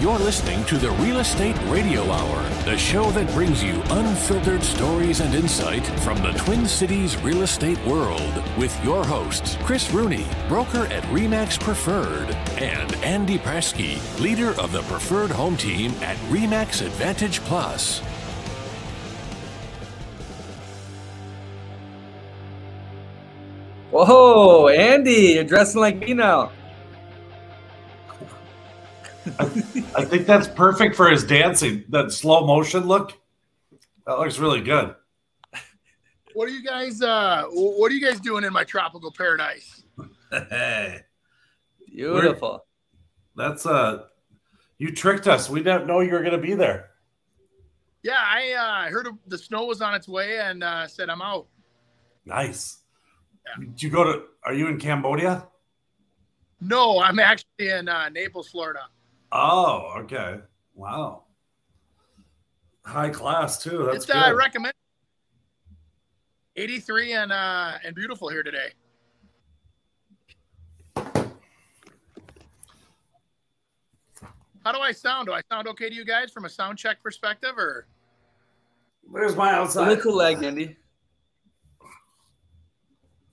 You're listening to the Real Estate Radio Hour, the show that brings you unfiltered stories and insight from the Twin Cities real estate world with your hosts, Chris Rooney, broker at REMAX Preferred, and Andy Prasky, leader of the Preferred Home Team at REMAX Advantage Plus. Whoa, Andy, you're dressing like me now. I think that's perfect for his dancing. That slow motion look. That looks really good. What are you guys uh what are you guys doing in my tropical paradise? Hey, Beautiful. that's uh you tricked us. We didn't know you were gonna be there. Yeah, I uh heard the snow was on its way and uh said I'm out. Nice. Did you go to are you in Cambodia? No, I'm actually in uh, Naples, Florida. Oh, okay. Wow. High class too. That's it's uh, good. recommend 83 and uh and beautiful here today. How do I sound? Do I sound okay to you guys from a sound check perspective or Where's my A outside? little leg, Andy.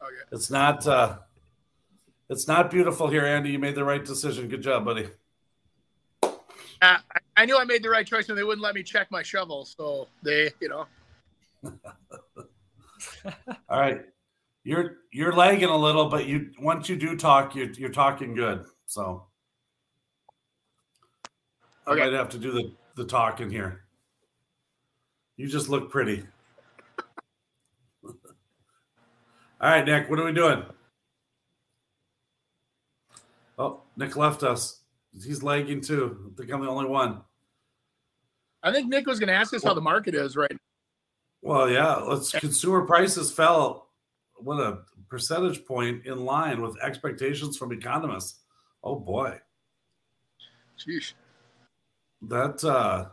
okay. It's not uh it's not beautiful here, Andy. You made the right decision. Good job, buddy. Uh, I- I knew I made the right choice when they wouldn't let me check my shovel. So they, you know, All right. You're you're lagging a little, but you once you do talk, you're you're talking good. So I Okay. might have to do the, the talking here. You just look pretty. All right, Nick, what are we doing? Oh, Nick left us. He's lagging too. I think I'm the only one. I think Nick was going to ask us how the market is right now. Well, yeah, let's consumer prices fell what a percentage point in line with expectations from economists. Oh boy. Sheesh. That uh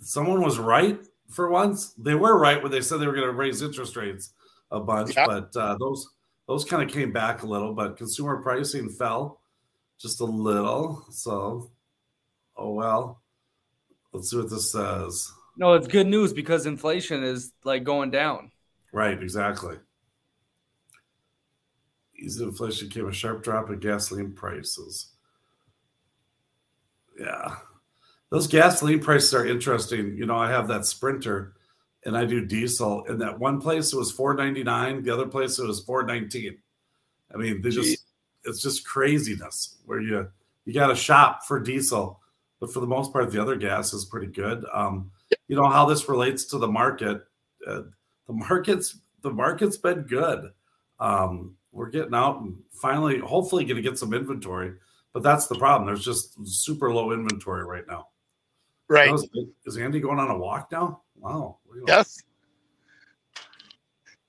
someone was right for once. They were right when they said they were going to raise interest rates a bunch, Yeah. but uh those those kind of came back a little, but consumer pricing fell just a little. So oh well. Let's see what this says. No, it's good news because inflation is like going down. Right, exactly. Easy inflation came a sharp drop in gasoline prices. Yeah. Those gasoline prices are interesting. You know, I have that sprinter and I do diesel. In that one place it was 499, the other place it was 419. I mean, they just it's just craziness where you you got to shop for diesel, but for the most part, the other gas is pretty good. Um, you know how this relates to the market. Uh, the market's the market's been good. Um, we're getting out and finally, hopefully, going to get some inventory. But that's the problem. There's just super low inventory right now. Right. Was- is Andy going on a walk now? Wow. Yes. that.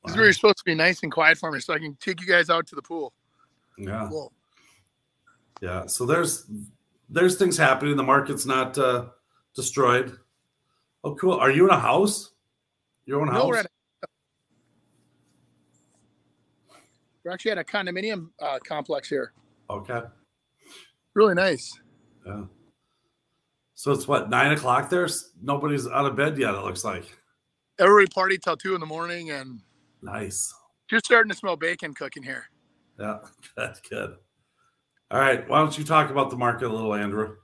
This is where you're supposed to be nice and quiet for me so I can take you guys out to the pool. Yeah. Cool. Yeah. So there's there's things happening. The market's not uh, destroyed. Oh, cool. Are you in a house? your own house we're a, we're actually at a condominium uh, complex here. okay. Really nice. Yeah. So it's what nine o'clock there. Nobody's out of bed yet. It looks like. Everybody party till two in the morning and Nice. just starting to smell bacon cooking here. Yeah. Good. Good. All right. Why don't you talk about the market a little, Andrew?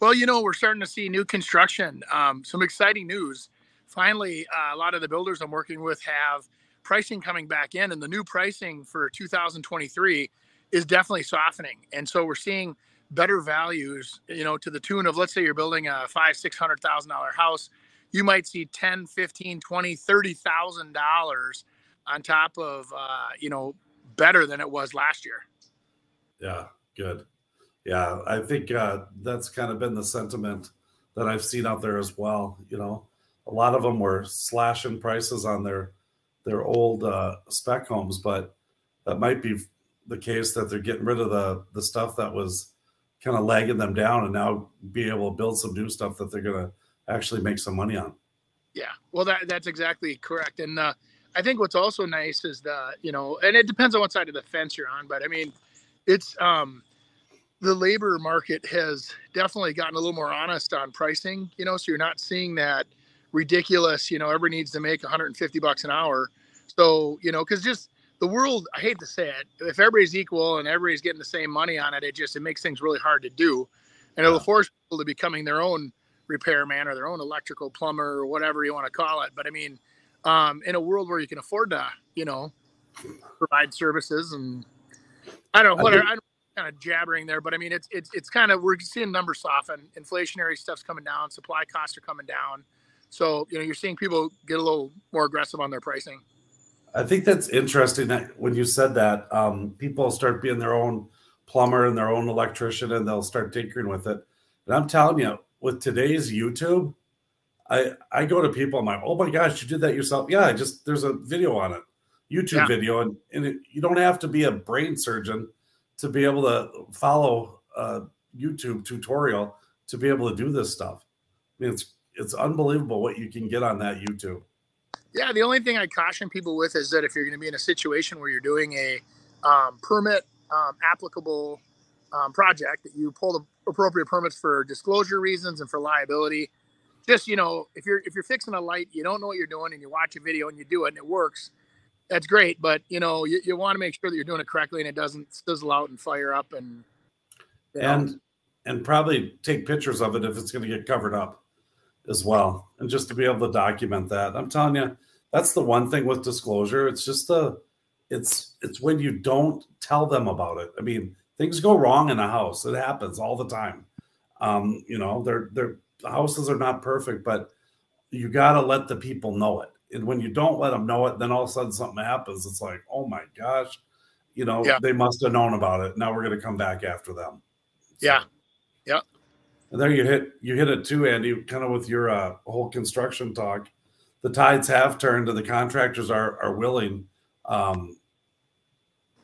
Well, you know, we're starting to see new construction. Um, some exciting news. Finally, uh, a lot of the builders I'm working with have pricing coming back in, and the new pricing for 2023 is definitely softening. And so we're seeing better values, you know, to the tune of let's say you're building a five, six hundred thousand dollar house, you might see 10, 15, 20, 30,000 dollars on top of uh, you know, better than it was last year. Yeah. Good. Yeah. I think uh, that's kind of been the sentiment that I've seen out there as well. You know, a lot of them were slashing prices on their their old uh, spec homes, but that might be the case that they're getting rid of the the stuff that was kind of lagging them down, and now be able to build some new stuff that they're going to actually make some money on. Yeah, well, that that's exactly correct. And uh, I think what's also nice is the you know, and it depends on what side of the fence you're on, but I mean, it's um, the labor market has definitely gotten a little more honest on pricing, you know, so you're not seeing that ridiculous, you know, everybody needs to make 150 bucks an hour. So, you know, because just the world, I hate to say it, if everybody's equal and everybody's getting the same money on it, it just it makes things really hard to do. And it'll force people to becoming their own repairman or their own electrical plumber or whatever you want to call it. But I mean, um, in a world where you can afford to, you know, provide services and I don't know what I, am kind of jabbering there, but I mean, it's it's it's kind of we're seeing numbers soften. Inflationary stuff's coming down. Supply costs are coming down. So you know, you're seeing people get a little more aggressive on their pricing. I think that's interesting that when you said that, um, people start being their own plumber and their own electrician, and they'll start tinkering with it. And I'm telling you, with today's YouTube, I I go to people, I'm like, oh my gosh, you did that yourself? Yeah, I just there's a video on it, YouTube yeah. video, and and it, you don't have to be a brain surgeon to be able to follow a YouTube tutorial to be able to do this stuff. I mean, it's it's unbelievable what you can get on that YouTube. Yeah, the only thing I caution people with is that if you're going to be in a situation where you're doing a um, permit um, applicable um, project, that you pull the appropriate permits for disclosure reasons and for liability. Just you know, if you're if you're fixing a light, you don't know what you're doing, and you watch a video and you do it and it works that's great. But you know, you, you want to make sure that you're doing it correctly and it doesn't sizzle out and fire up and and know. and probably take pictures of it if it's going to get covered up as well, and just to be able to document that. I'm telling you, that's the one thing with disclosure. It's just the it's it's when you don't tell them about it. I mean, things go wrong in a house. It happens all the time. Um, you know, they're they're houses are not perfect, but you got to let the people know it and when you don't let them know it, then all of a sudden something happens. It's like, oh my gosh, you know, yeah. they must have known about it. Now we're going to come back after them. So, yeah, yeah. And there you hit you hit it too, Andy. Kind of with your uh, whole construction talk, the tides have turned, and the contractors are are willing. Um,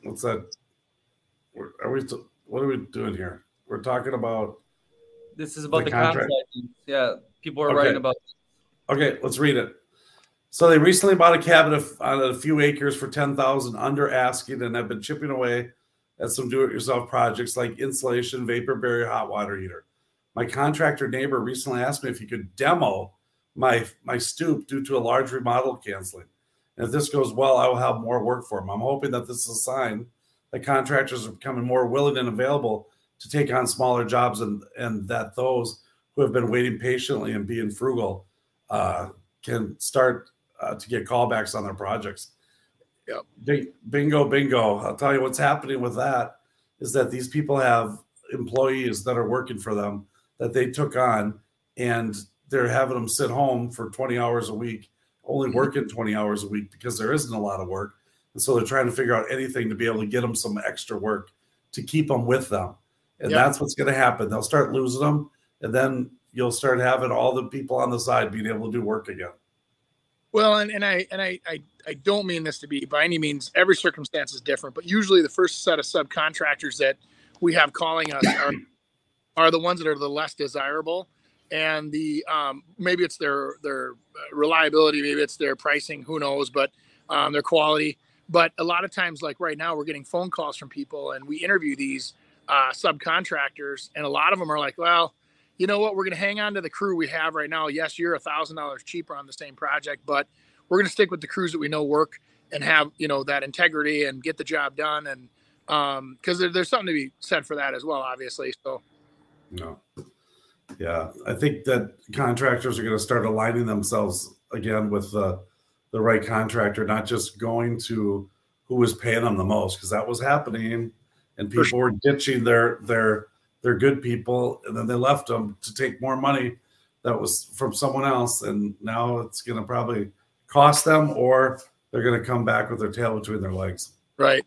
what's that? Are we? What are we doing here? We're talking about. This is about the, the contract. Yeah, people are okay. writing about. Okay, let's read it. So they recently bought a cabin on a few acres for ten thousand under asking, and have been chipping away at some do-it-yourself projects like insulation, vapor barrier, hot water heater. My contractor neighbor recently asked me if he could demo my my stoop due to a large remodel canceling. And if this goes well, I will have more work for him. I'm hoping that this is a sign that contractors are becoming more willing and available to take on smaller jobs, and and that those who have been waiting patiently and being frugal uh, can start uh, to get callbacks on their projects. Yep. Bingo, bingo. I'll tell you what's happening with that is that these people have employees that are working for them that they took on and they're having them sit home for 20 hours a week, only mm-hmm. working 20 hours a week because there isn't a lot of work. And so they're trying to figure out anything to be able to get them some extra work to keep them with them. And yep. that's what's going to happen. They'll start losing them. And then you'll start having all the people on the side being able to do work again. Well, and, and I and I, I I don't mean this to be by any means every circumstance is different, but usually the first set of subcontractors that we have calling us are, are the ones that are the less desirable, and the um, maybe it's their their reliability, maybe it's their pricing, who knows, but um, their quality. But a lot of times, like right now, we're getting phone calls from people, and we interview these uh, subcontractors, and a lot of them are like, well you know what, we're going to hang on to the crew we have right now. Yes, you're a thousand dollars cheaper on the same project, but we're going to stick with the crews that we know work and have you know that integrity and get the job done. And because um, there, there's something to be said for that as well, obviously. So, no, yeah, I think that contractors are going to start aligning themselves again with the the right contractor, not just going to who was paying them the most, because that was happening, and people sure. were ditching their their they're good people, and then they left them to take more money that was from someone else, and now it's going to probably cost them, or they're going to come back with their tail between their legs. Right.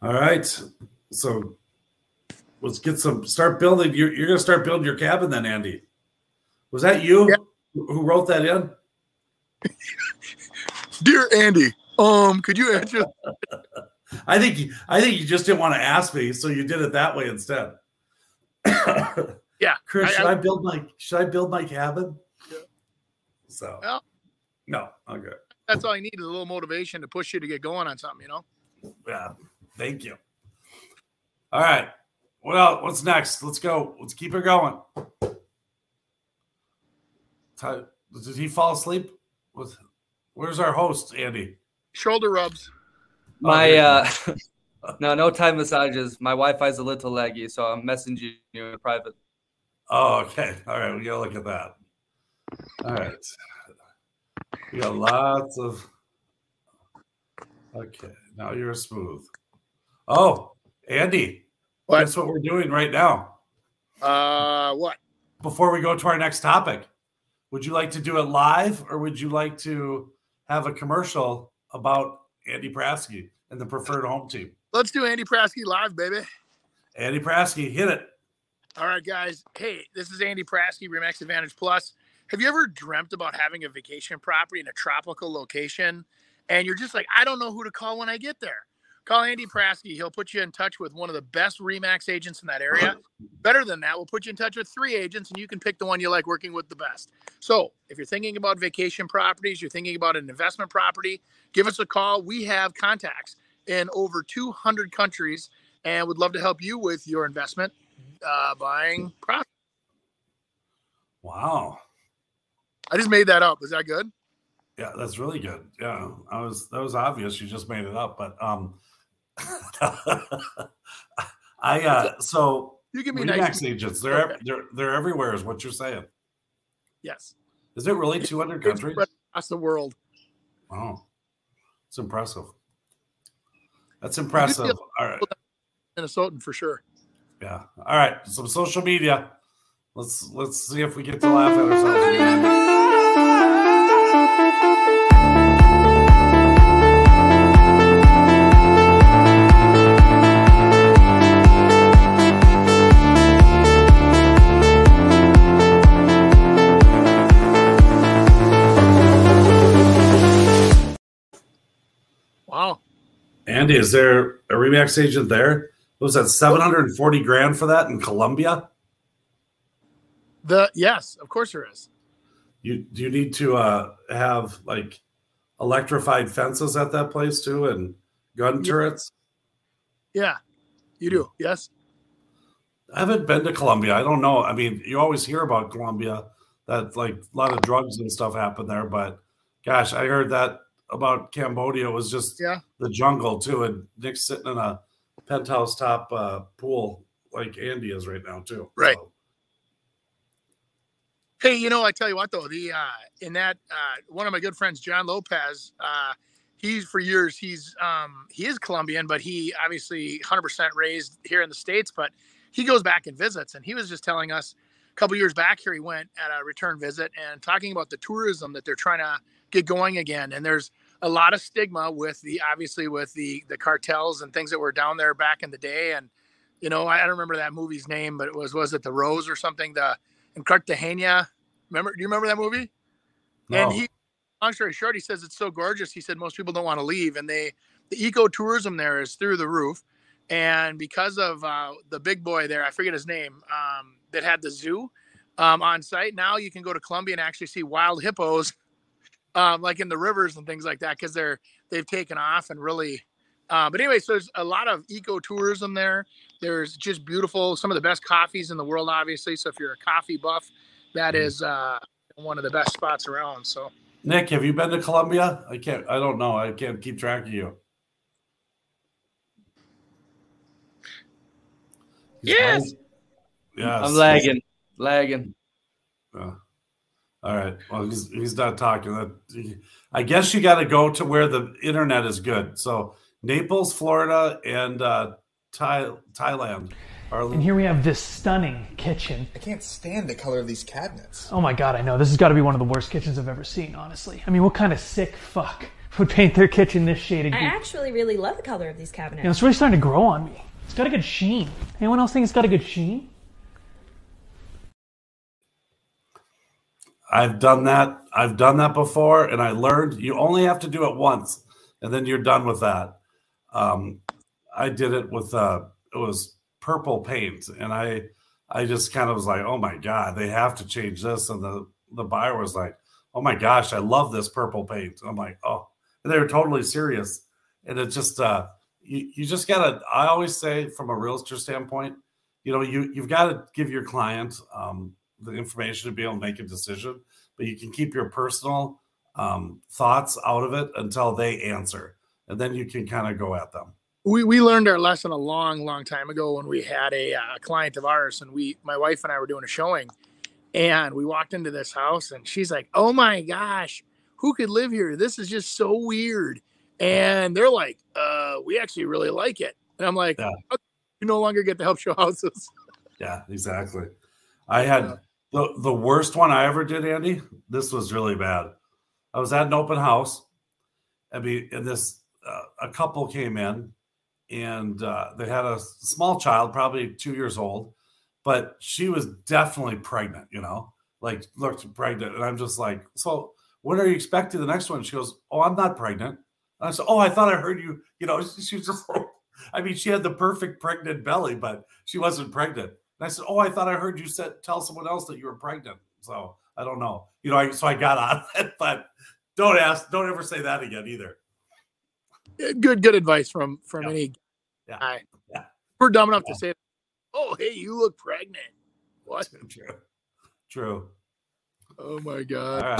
All right. So let's get some start building. You're, you're going to start building your cabin then, Andy. Was that you yeah. who wrote that in? Dear Andy, um, could you answer? I think you, I think you just didn't want to ask me, so you did it that way instead. yeah, Chris, I, should I, I, build my should I build my cabin? Yeah. So well, no, okay. That's all you need is a little motivation to push you to get going on something, you know. Yeah, thank you. All right. Well, what's next? Let's go. Let's keep it going. Did he fall asleep? With where's our host, Andy? Shoulder rubs. My uh no, no time massages. My Wi-Fi's a little laggy, so I'm messaging you in private. Oh, okay. All right. We gotta look at that. All right. We got lots of. Okay. Now you're smooth. Oh, Andy. What? Guess what we're doing right now? Uh, what? Before we go to our next topic, would you like to do it live or would you like to have a commercial about Andy Prasky and the preferred home team? Let's do Andy Prasky live, baby. Andy Prasky, hit it. All right, guys. Hey, this is Andy Prasky, Remax Advantage Plus. Have you ever dreamt about having a vacation property in a tropical location and you're just like, I don't know who to call when I get there? Call Andy Prasky. He'll put you in touch with one of the best Remax agents in that area. Better than that, we'll put you in touch with three agents and you can pick the one you like working with the best. So, if you're thinking about vacation properties, you're thinking about an investment property, give us a call. We have contacts in over 200 countries and would love to help you with your investment uh, buying property. Wow. I just made that up. Is that good? Yeah, that's really good. Yeah, I was that was obvious. You just made it up, but um, I uh, so You give me Remax nice. agents. They're Okay. they're they're everywhere. Is what you're saying? Yes. Is it really 200 It's countries? across the world. Wow, it's impressive. That's impressive. All right, Minnesotan for sure. yeah. All right, some social media. Let's let's see if we get to laugh at ourselves. Andy, is there a Remax agent there? What was that 740 grand for that in Colombia? The yes, of course there is. You do you need to uh, have like electrified fences at that place too, and gun Yeah. turrets? Yeah, you do. Yes. I haven't been to Colombia. I don't know. I mean, you always hear about Colombia that like a lot of drugs and stuff happen there, but gosh, I heard that about Cambodia was just Yeah. the jungle too, and Nick's sitting in a penthouse top uh, pool like Andy is right now too. Right. So, Hey, you know, I tell you what though, the uh in that uh one of my good friends, John Lopez, uh he's for years he's um he is Colombian, but he obviously 100% raised here in the states, but he goes back and visits and he was just telling us a couple years back here he went at a return visit and talking about the tourism that they're trying to get going again and there's a lot of stigma with the obviously with the the cartels and things that were down there back in the day and you know I, I don't remember that movie's name but it was was it the Rose or something the in Cartagena. Remember? Do you remember that movie? no. And he, long story short, he says it's so gorgeous. He said most people don't want to leave, and they the ecotourism there is through the roof. And because of uh, the big boy there, I forget his name, um, that had the zoo um, on site. Now you can go to Colombia and actually see wild hippos, um, like in the rivers and things like that, because they're they've taken off and really. Uh, but anyway, so there's a lot of ecotourism there. There's just beautiful, some of the best coffees in the world, obviously. So if you're a coffee buff, that is uh, one of the best spots around. So Nick, have you been to Colombia? I can't. I don't know. I can't keep track of you. Yes. fine? Yes. I'm lagging, lagging. Yeah. All right. Well, he's he's not talking. That I guess you got to go to where the internet is good. So Naples, Florida, and uh, Thai, Thailand are. And here we have this stunning kitchen. I can't stand the color of these cabinets. Oh my god, I know. This has got to be one of the worst kitchens I've ever seen, honestly. I mean, what kind of sick fuck would paint their kitchen this shade of I green? actually really love the color of these cabinets. You know, it's really starting to grow on me. It's got a good sheen. Anyone else think it's got a good sheen? I've done that. I've done that before, and I learned you only have to do it once, and then you're done with that. Um, I did it with uh, it was purple paint, and I I just kind of was like, oh my god, they have to change this, and the the buyer was like, oh my gosh, I love this purple paint. I'm like, oh, and they were totally serious, and it just uh, you, you just gotta. I always say, from a realtor standpoint, you know, you you've got to give your client um, the information to be able to make a decision, but you can keep your personal um, thoughts out of it until they answer, and then you can kind of go at them. We we learned our lesson a long, long time ago when we had a uh, client of ours, and we, my wife and I, were doing a showing, and we walked into this house, and she's like, "Oh my gosh, who could live here? This is just so weird." And they're like, uh, "We actually really like it," and I'm like, Yeah. "Okay, "You no longer get to help show houses." Yeah, exactly. I had the the worst one I ever did, Andy. This was really bad. I was at an open house. and, be, and this uh, a couple came in, and uh, they had a small child, probably two years old, but she was definitely pregnant. You know, like looked pregnant, and I'm just like, so when are you expecting the next one? She goes, oh, I'm not pregnant. And I said, oh, I thought I heard you. You know, she was just. I mean, she had the perfect pregnant belly, but she wasn't pregnant. And I said, "Oh, I thought I heard you said tell someone else that you were pregnant." So I don't know. You know, I, so I got on it, but don't ask, don't ever say that again either. Eh, good, good advice from from Yeah. any Yeah. guy. Yeah. We're dumb enough Yeah. to say, "Oh, hey, you look pregnant." What? True. True. Oh my All god.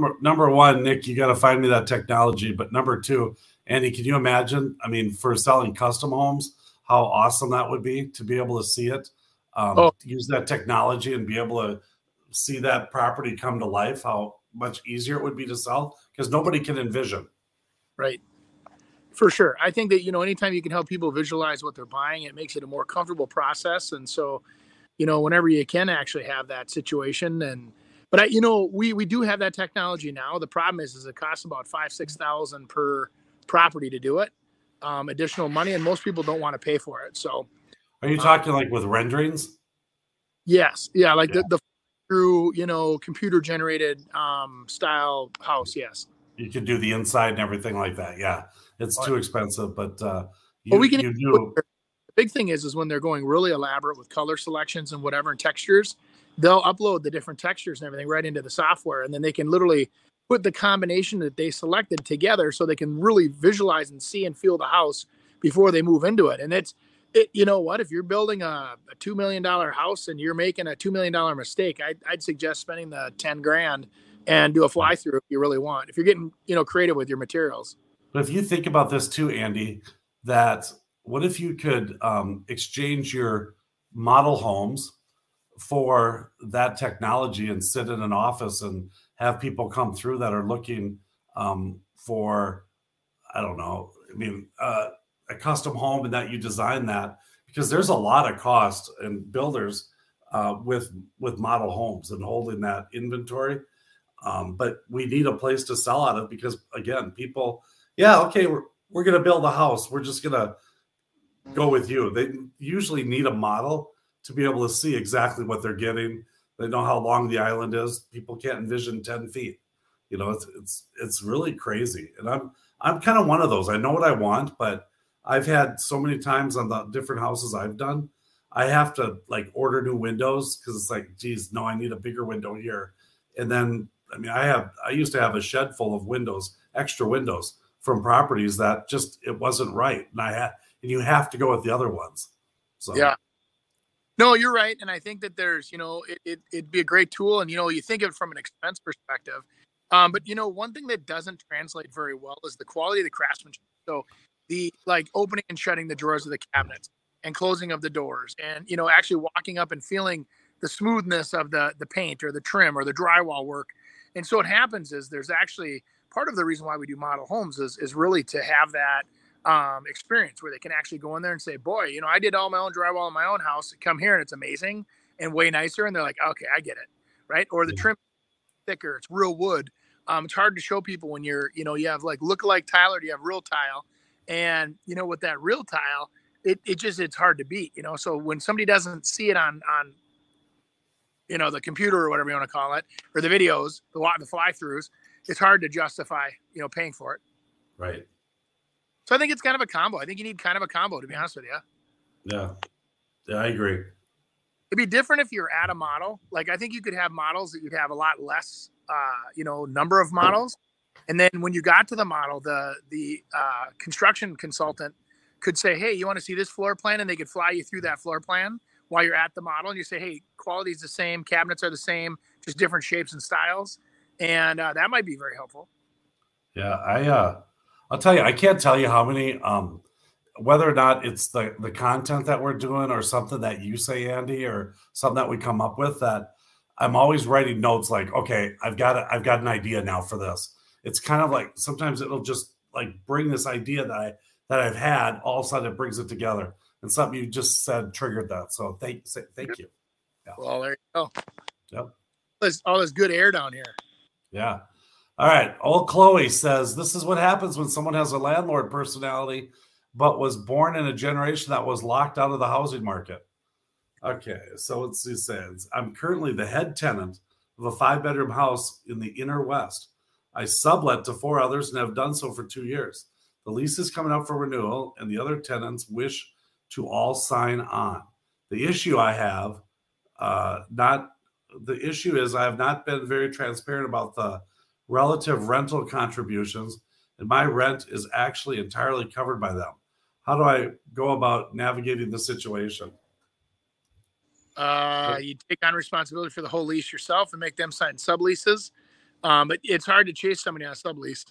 Number number one, Nick, you got to find me that technology. But number two, Andy, can you imagine? I mean, for selling custom homes, how awesome that would be to be able to see it, um, Oh. use that technology, and be able to see that property come to life. How much easier it would be to sell because nobody can envision. Right. For sure. I think that, you know, anytime you can help people visualize what they're buying, it makes it a more comfortable process. And so, you know, whenever you can actually have that situation and but I, you know, we we do have that technology now. The problem is is it costs about five, six thousand per property to do it. Um, additional money, and most people don't want to pay for it. So Are you talking like with renderings? yes, yeah, like Yeah. the, the through, you know, computer generated um style house, yes. You could do the inside and everything like that. Yeah, it's too expensive, but uh, you, Well, we can you do. the big thing is is when they're going really elaborate with color selections and whatever and textures they'll upload the different textures and everything right into the software and then they can literally put the combination that they selected together so they can really visualize and see and feel the house before they move into it. And it's it, you know what? If you're building a, a $2 million house and you're making a $2 million mistake I'd, I'd suggest spending the 10 grand and do a fly through if you really want if you're getting you know creative with your materials. But if you think about this too, Andy, that what if you could um, exchange your model homes for that technology and sit in an office and have people come through that are looking um, for, I don't know, I mean, uh, a custom home and that you design that because there's a lot of cost and builders uh, with with model homes and holding that inventory. Um, but we need a place to sell out of because again, people yeah, okay, we're we're gonna build a house. We're just gonna go with you. They usually need a model to be able to see exactly what they're getting. They know how long the island is. People can't envision 10 feet. You know, it's it's it's really crazy. And I'm I'm kind of one of those. I know what I want, but I've had so many times on the different houses I've done, I have to like order new windows because it's like, geez, no, I need a bigger window here. And then I mean, I have I used to have a shed full of windows, extra windows from properties that just it wasn't right, and I had and you have to go with the other ones. So Yeah. No, you're right, and I think that there's, you know, it, it it'd be a great tool, and you know, you think of it from an expense perspective, um, but you know, one thing that doesn't translate very well is the quality of the craftsmanship. So, the like opening and shutting the drawers of the cabinets and closing of the doors, and you know, actually walking up and feeling the smoothness of the the paint or the trim or the drywall work. And so, what happens is there's actually part of the reason why we do model homes is is really to have that um, experience where they can actually go in there and say, "Boy, you know, I did all my own drywall in my own house. Come here and it's amazing and way nicer." And they're like, "Okay, I get it." Right? Or the Yeah. trim thicker, it's real wood. um, it's hard to show people when you're, you know, you have like look like Tyler, you have real tile, and you know with that real tile, it, it just it's hard to beat, you know. So when somebody doesn't see it on on, you know, the computer or whatever you want to call it, or the videos, the lot the fly throughs, it's hard to justify, you know, paying for it. Right. So I think it's kind of a combo. I think you need kind of a combo to be honest with you. Yeah. Yeah, I agree. It'd be different if you're at a model. Like I think you could have models that you'd have a lot less, uh, you know, number of models, and then when you got to the model, the the uh, construction consultant could say, "Hey, you want to see this floor plan?" and they could fly you through that floor plan while you're at the model, and you say, "Hey, quality is the same, cabinets are the same, just different shapes and styles," and uh, that might be very helpful. Yeah, I uh I'll tell you, I can't tell you how many um whether or not it's the the content that we're doing or something that you say Andy or something that we come up with that I'm always writing notes like, okay, I've got a, I've got an idea now for this. It's kind of like sometimes it'll just like bring this idea that I that I've had, all of a sudden it brings it together. And something you just said triggered that. So thank thank you. Yeah. Well, there you go. Yep. There's all this good air down here. Yeah. All right. Old Chloe says this is what happens when someone has a landlord personality, but was born in a generation that was locked out of the housing market. Okay. So let's see. Says I'm currently the head tenant of a five bedroom house in the inner west. I sublet to four others and have done so for two years. The lease is coming up for renewal, and the other tenants wish to all sign on. The issue I have, uh, not the issue is I have not been very transparent about the relative rental contributions, and my rent is actually entirely covered by them. How do I go about navigating the situation? Uh, you take on responsibility for the whole lease yourself and make them sign subleases. Um, but it's hard to chase somebody on a sublease.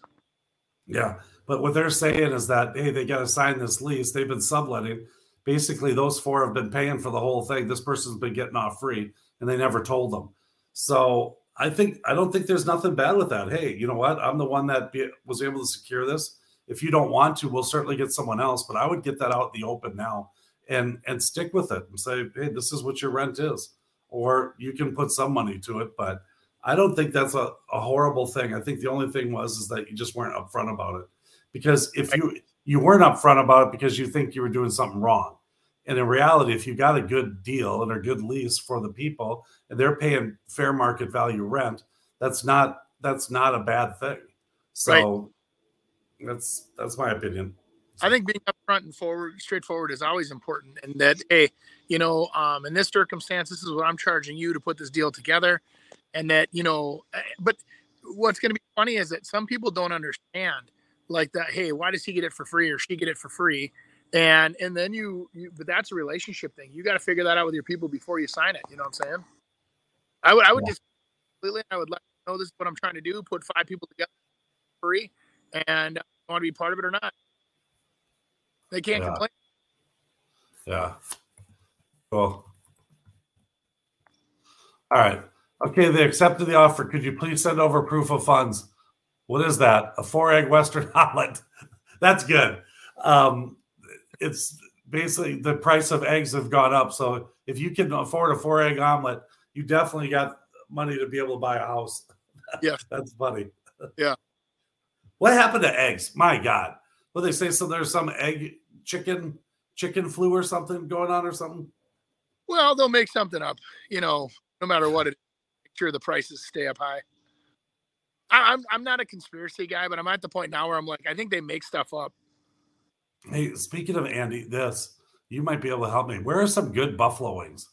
Yeah, but what they're saying is that hey, they got to sign this lease. They've been subletting. Basically, those four have been paying for the whole thing. This person's been getting off free, and they never told them. So I think I don't think there's nothing bad with that. Hey, you know what? I'm the one that be, was able to secure this. If you don't want to, we'll certainly get someone else. But I would get that out in the open now and and stick with it and say, hey, this is what your rent is, or you can put some money to it. But I don't think that's a, a horrible thing. I think the only thing was is that you just weren't upfront about it. Because if you you weren't upfront about it because you think you were doing something wrong. And in reality, if you got a good deal and a good lease for the people and they're paying fair market value rent, that's not that's not a bad thing. So right. that's that's my opinion. I think being upfront and forward, straightforward is always important. And that, hey, you know, um, in this circumstance, this is what I'm charging you to put this deal together. And that, you know, eh, but what's going to be funny is that some people don't understand like that. Hey, why does he get it for free or she get it for free? And and then you, you but that's a relationship thing. You got to figure that out with your people before you sign it you know what i'm saying? I would i would yeah. just completely i would let know this is what i'm trying to do put five people together free and want to be part of it or not. They can't yeah. complain. Yeah. Cool. All right. Okay they accepted the offer. Could you please send over proof of funds? What is that? A four egg western omelet? That's good. Um it's basically the price of eggs have gone up. So if you can afford a four egg omelet, you definitely got money to be able to buy a house. Yeah, that's funny. Yeah. What happened to eggs? My God. Well, they say so. There's some egg chicken chicken flu or something going on or something. Well, they'll make something up. You know, no matter what it. Make sure the prices stay up high. I, I'm I'm not a conspiracy guy, but I'm at the point now where I'm like, I think they make stuff up. Hey, speaking of Andy, this you might be able to help me. Where are some good buffalo wings?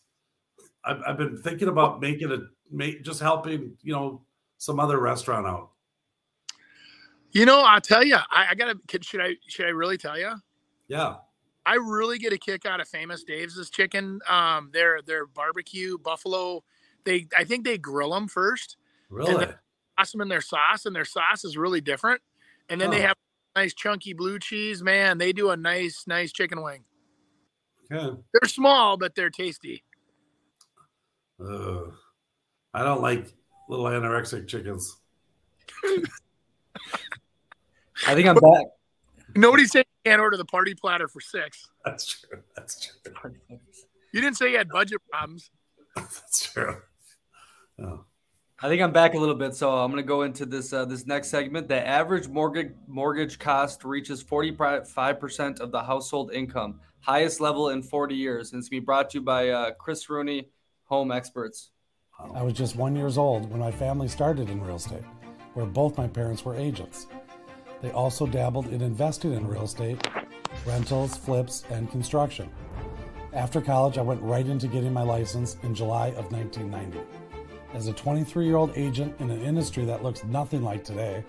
I've, I've been thinking about making a make just helping you know some other restaurant out. You know, I'll tell you, I, I gotta. Should I? Should I really tell you? Yeah. I really get a kick out of Famous Dave's chicken. Um, their their barbecue buffalo. They, I think they grill them first. Really? And toss them in their sauce, and their sauce is really different. And then oh. they have nice chunky blue cheese. Man, they do a nice, nice chicken wing. Yeah. They're small, but they're tasty. Uh, I don't like little anorexic chickens. I think I'm back. Nobody said you can't order the party platter for six. That's true. That's true. You didn't say you had budget problems. That's true. Oh. I think I'm back a little bit, so I'm going to go into this uh, this next segment. The average mortgage mortgage cost reaches 45 percent of the household income, highest level in 40 years. And it's going to be brought to you by uh, Chris Rooney, Home Experts. I was just one years old when my family started in real estate, where both my parents were agents. They also dabbled in investing in real estate, rentals, flips, and construction. After college, I went right into getting my license in July of 1990. As a 23 year old agent in an industry that looks nothing like today,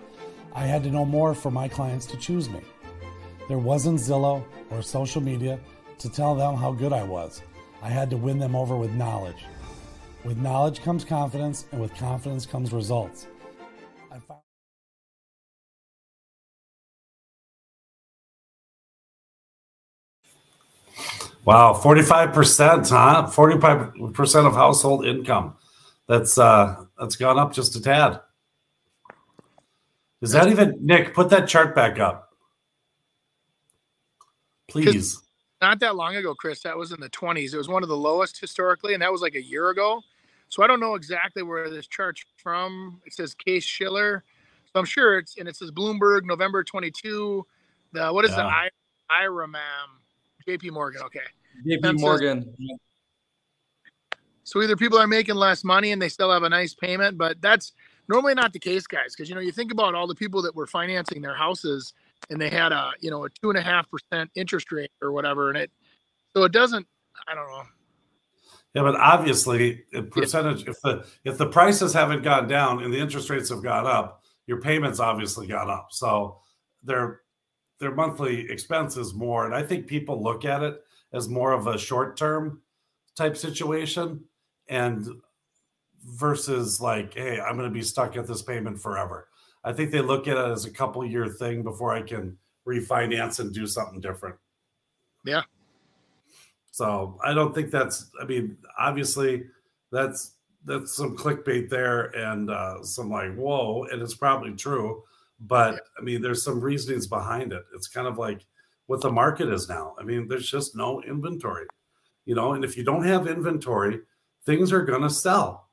I had to know more for my clients to choose me. There wasn't Zillow or social media to tell them how good I was. I had to win them over with knowledge. With knowledge comes confidence, and with confidence comes results. Wow, 45%, huh? 45% of household income. That's uh that's gone up just a tad. Is that even Nick, put that chart back up. Please. Not that long ago, Chris, that was in the 20s. It was one of the lowest historically, and that was like a year ago. So I don't know exactly where this chart's from. It says Case Shiller. So I'm sure it's, and it says Bloomberg, November 22. The, what is Yeah. the I, IRAMAM? JP Morgan. Okay. JP That says- Morgan. So either people are making less money and they still have a nice payment, but that's normally not the case, guys. Because you know, you think about all the people that were financing their houses and they had a you know a two and a half percent interest rate or whatever, and it so it doesn't. I don't know. Yeah, but obviously, a percentage if the if the prices haven't gone down and the interest rates have gone up, your payments obviously gone up. So their their monthly expense is more, and I think people look at it as more of a short term type situation, and versus like, hey, I'm going to be stuck at this payment forever. I think they look at it as a couple year thing before I can refinance and do something different. Yeah. So I don't think that's. I mean, obviously, that's that's some clickbait there and uh, some like whoa, and it's probably true. But I mean, there's some reasonings behind it. It's kind of like what the market is now. I mean, there's just no inventory, you know. And if you don't have inventory, things are gonna sell.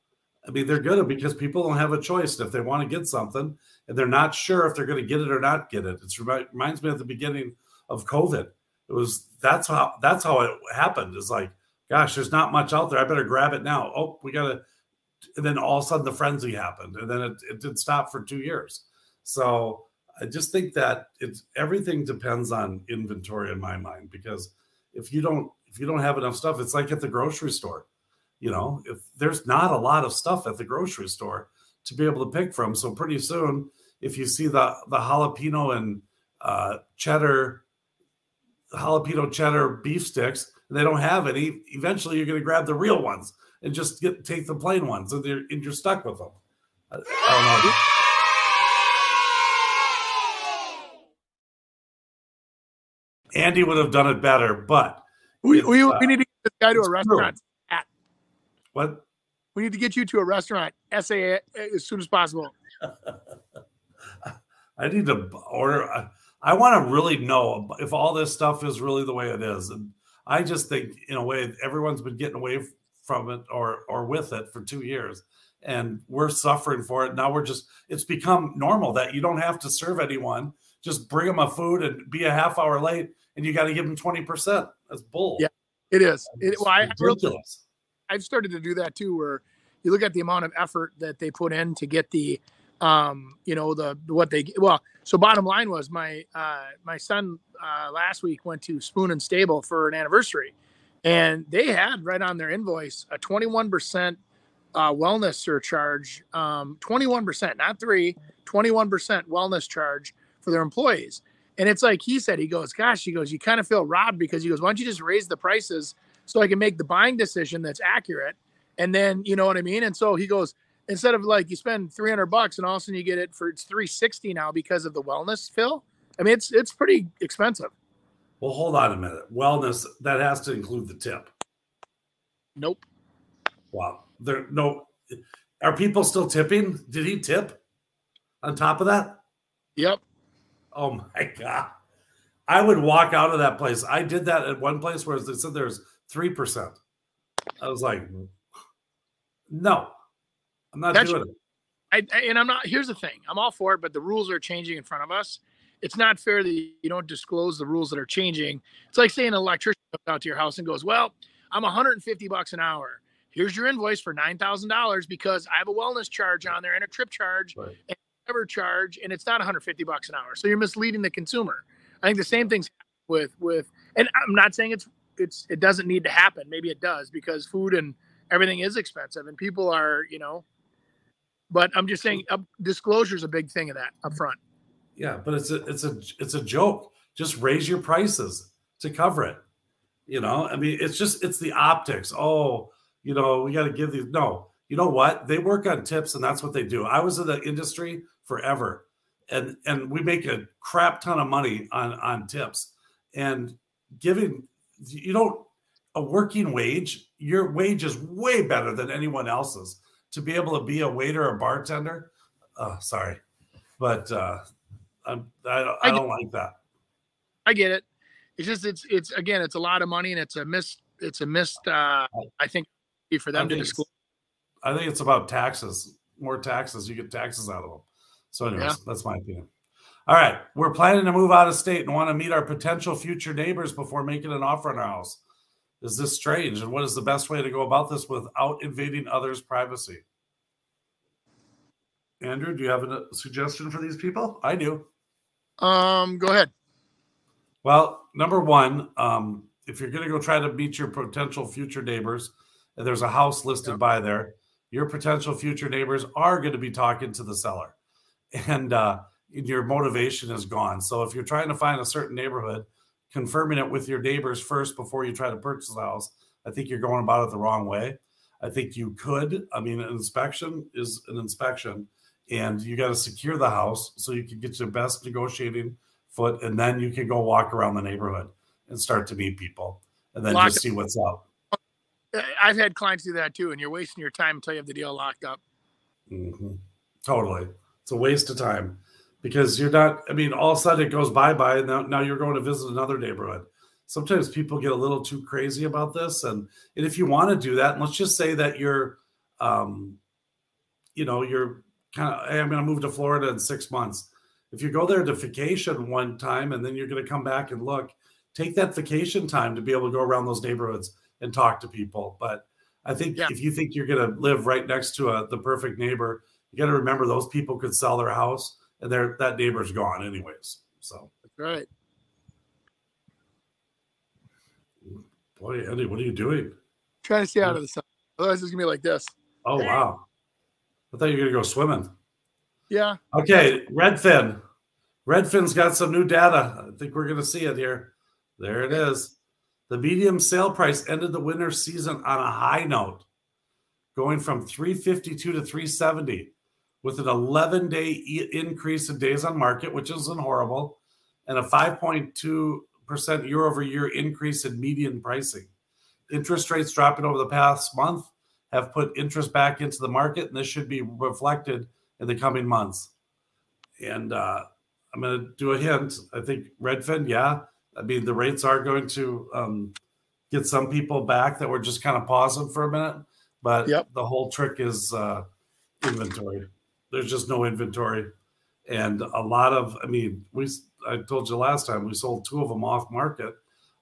I mean, they're gonna because people don't have a choice. And if they want to get something and they're not sure if they're going to get it or not get it, it reminds me of the beginning of COVID it was that's how that's how it happened. It's like, gosh, there's not much out there. I better grab it now. Oh, we gotta. And then all of a sudden the frenzy happened, and then it, it did stop for two years. So I just think that it's everything depends on inventory in my mind because if you don't if you don't have enough stuff, it's like at the grocery store. You know, if there's not a lot of stuff at the grocery store to be able to pick from, so pretty soon, if you see the the jalapeno and uh, cheddar jalapeno cheddar beef sticks and they don't have any eventually you're going to grab the real ones and just get take the plain ones and, they're, and you're stuck with them. I, I don't know. Andy would have done it better but We, we, uh, we need to get this guy to a restaurant. At, what we need to get you to a restaurant SA eh, as soon as possible. I need to order. I, I want to really know if all this stuff is really the way it is. And I just think, in a way, everyone's been getting away from it or or with it for two years, and we're suffering for it. Now we're just it's become normal that you don't have to serve anyone. Just bring them a food and be a half hour late, and you got to give them twenty percent. That's bull. Yeah, It is. It, It's well, I, ridiculous. I've started to do that too, where you look at the amount of effort that they put in to get the, um, you know, the what they well. So bottom line was my uh, my son uh, last week went to Spoon and Stable for an anniversary, and they had right on their invoice a twenty one percent uh, wellness surcharge, um, 21%, not three, 21% wellness charge for their employees. And it's like he said, he goes, gosh, he goes, you kind of feel robbed because he goes, why don't you just raise the prices so I can make the buying decision that's accurate? And then, you know what I mean? And so he goes, instead of like you spend 300 bucks and all of a sudden you get it for it's 360 now because of the wellness fill. I mean, it's, it's pretty expensive. Well, hold on a minute. Wellness that has to include the tip. Nope. Wow. There no. Are people still tipping? Did he tip? On top of that? Yep. Oh my god. I would walk out of that place. I did that at one place where they said there's three percent. I was like, no, I'm not That doing it. I, I- and I'm not. Here's the thing. I'm all for it, but the rules are changing in front of us. It's not fair that you don't disclose the rules that are changing. It's like saying an electrician comes out to your house and goes, "Well, I'm 150 bucks an hour. Here's your invoice for nine thousand dollars because I have a wellness charge on there and a trip charge Right. and ever charge, and it's not 150 bucks an hour. So you're misleading the consumer. I think the same thing's with with, and I'm not saying it's it's it doesn't need to happen. Maybe it does because food and everything is expensive and people are you know. But I'm just saying, uh, disclosure is a big thing of that up front. Yeah, but it's a it's a it's a joke. Just raise your prices to cover it. You know, I mean, it's just it's the optics. Oh, you know, we got to give these. No, you know what? They work on tips, and that's what they do. I was in the industry forever, and and we make a crap ton of money on on tips, and giving you don't a working wage. Your wage is way better than anyone else's. To be able to be a waiter or bartender, uh, sorry, but uh, I'm, I don't, I I don't like that. I get it. It's just it's it's again it's a lot of money and it's a missed it's a missed uh I think for them I to disclose. I think it's about taxes. More taxes, you get taxes out of them. So, anyways, Yeah. that's my opinion. All right, we're planning to move out of state and want to meet our potential future neighbors before making an offer on our house. Is this strange? And what is the best way to go about this without invading others' privacy? Andrew, do you have a suggestion for these people? I do. Um, go ahead. Well, number one, um, if you're going to go try to meet your potential future neighbors, and there's a house listed Yep. by there, your potential future neighbors are going to be talking to the seller, and uh, your motivation is gone. So if you're trying to find a certain neighborhood, confirming it with your neighbors first before you try to purchase a house, I think you're going about it the wrong way. I think you could. I mean, an inspection is an inspection, and you got to secure the house so you can get your best negotiating foot, and then you can go walk around the neighborhood and start to meet people, and then Lock just see what's up. I- I've had clients do that too, and you're wasting your time until you have the deal locked up. hmm Totally, it's a waste of time because you're not. I mean, all of a sudden it goes bye bye, and now, now you're going to visit another neighborhood. Sometimes people get a little too crazy about this, and and if you want to do that, let's just say that you're, um, you know, you're kind of. Hey, I'm going to move to Florida in six months. If you go there to vacation one time and then you're going to come back and look, take that vacation time to be able to go around those neighborhoods and talk to people. But I think Yeah. if you think you're going to live right next to a, the perfect neighbor, you got to remember those people could sell their house and their that neighbor's gone anyways. So, That's right. boy, Andy, what are you doing? Trying to stay out hmm. of the sun. Otherwise, it's gonna be like this. Oh wow, I thought you were going to go swimming. Yeah. Okay, Redfin. Redfin's got some new data. I think we're going to see it here. There it is. The medium sale price ended the winter season on a high note, going from 352 to 370, with an 11 day e- increase in days on market, which isn't horrible, and a 5.2% year over year increase in median pricing. Interest rates dropping over the past month have put interest back into the market, and this should be reflected in the coming months. And uh, I'm going to do a hint. I think Redfin, yeah. I mean, the rates are going to um, get some people back that were just kind of pausing for a minute. But Yep. the whole trick is uh, inventory. There's just no inventory. And a lot of, I mean, we, I told you last time, we sold two of them off market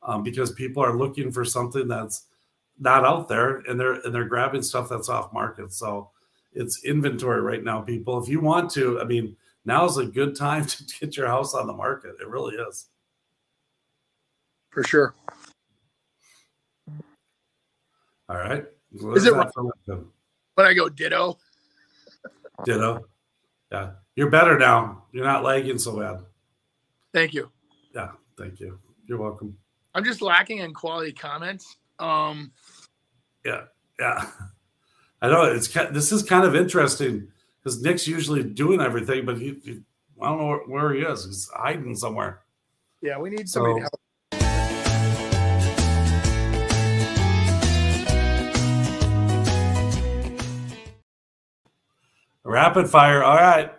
um, because people are looking for something that's not out there and they're, and they're grabbing stuff that's off market. So, it's inventory right now, people. If you want to, I mean, now is a good time to get your house on the market. It really is. For sure. All right. So Is it right? When I go ditto, Ditto. Yeah. You're better now. You're not lagging so bad. thank you. Yeah. Thank you. You're welcome. I'm just lacking in quality comments. Um, Yeah. Yeah. I know it's this is kind of interesting because Nick's usually doing everything, but he, he I don't know where, he is. He's hiding somewhere. yeah, we need somebody So- to help. Rapid fire. All right.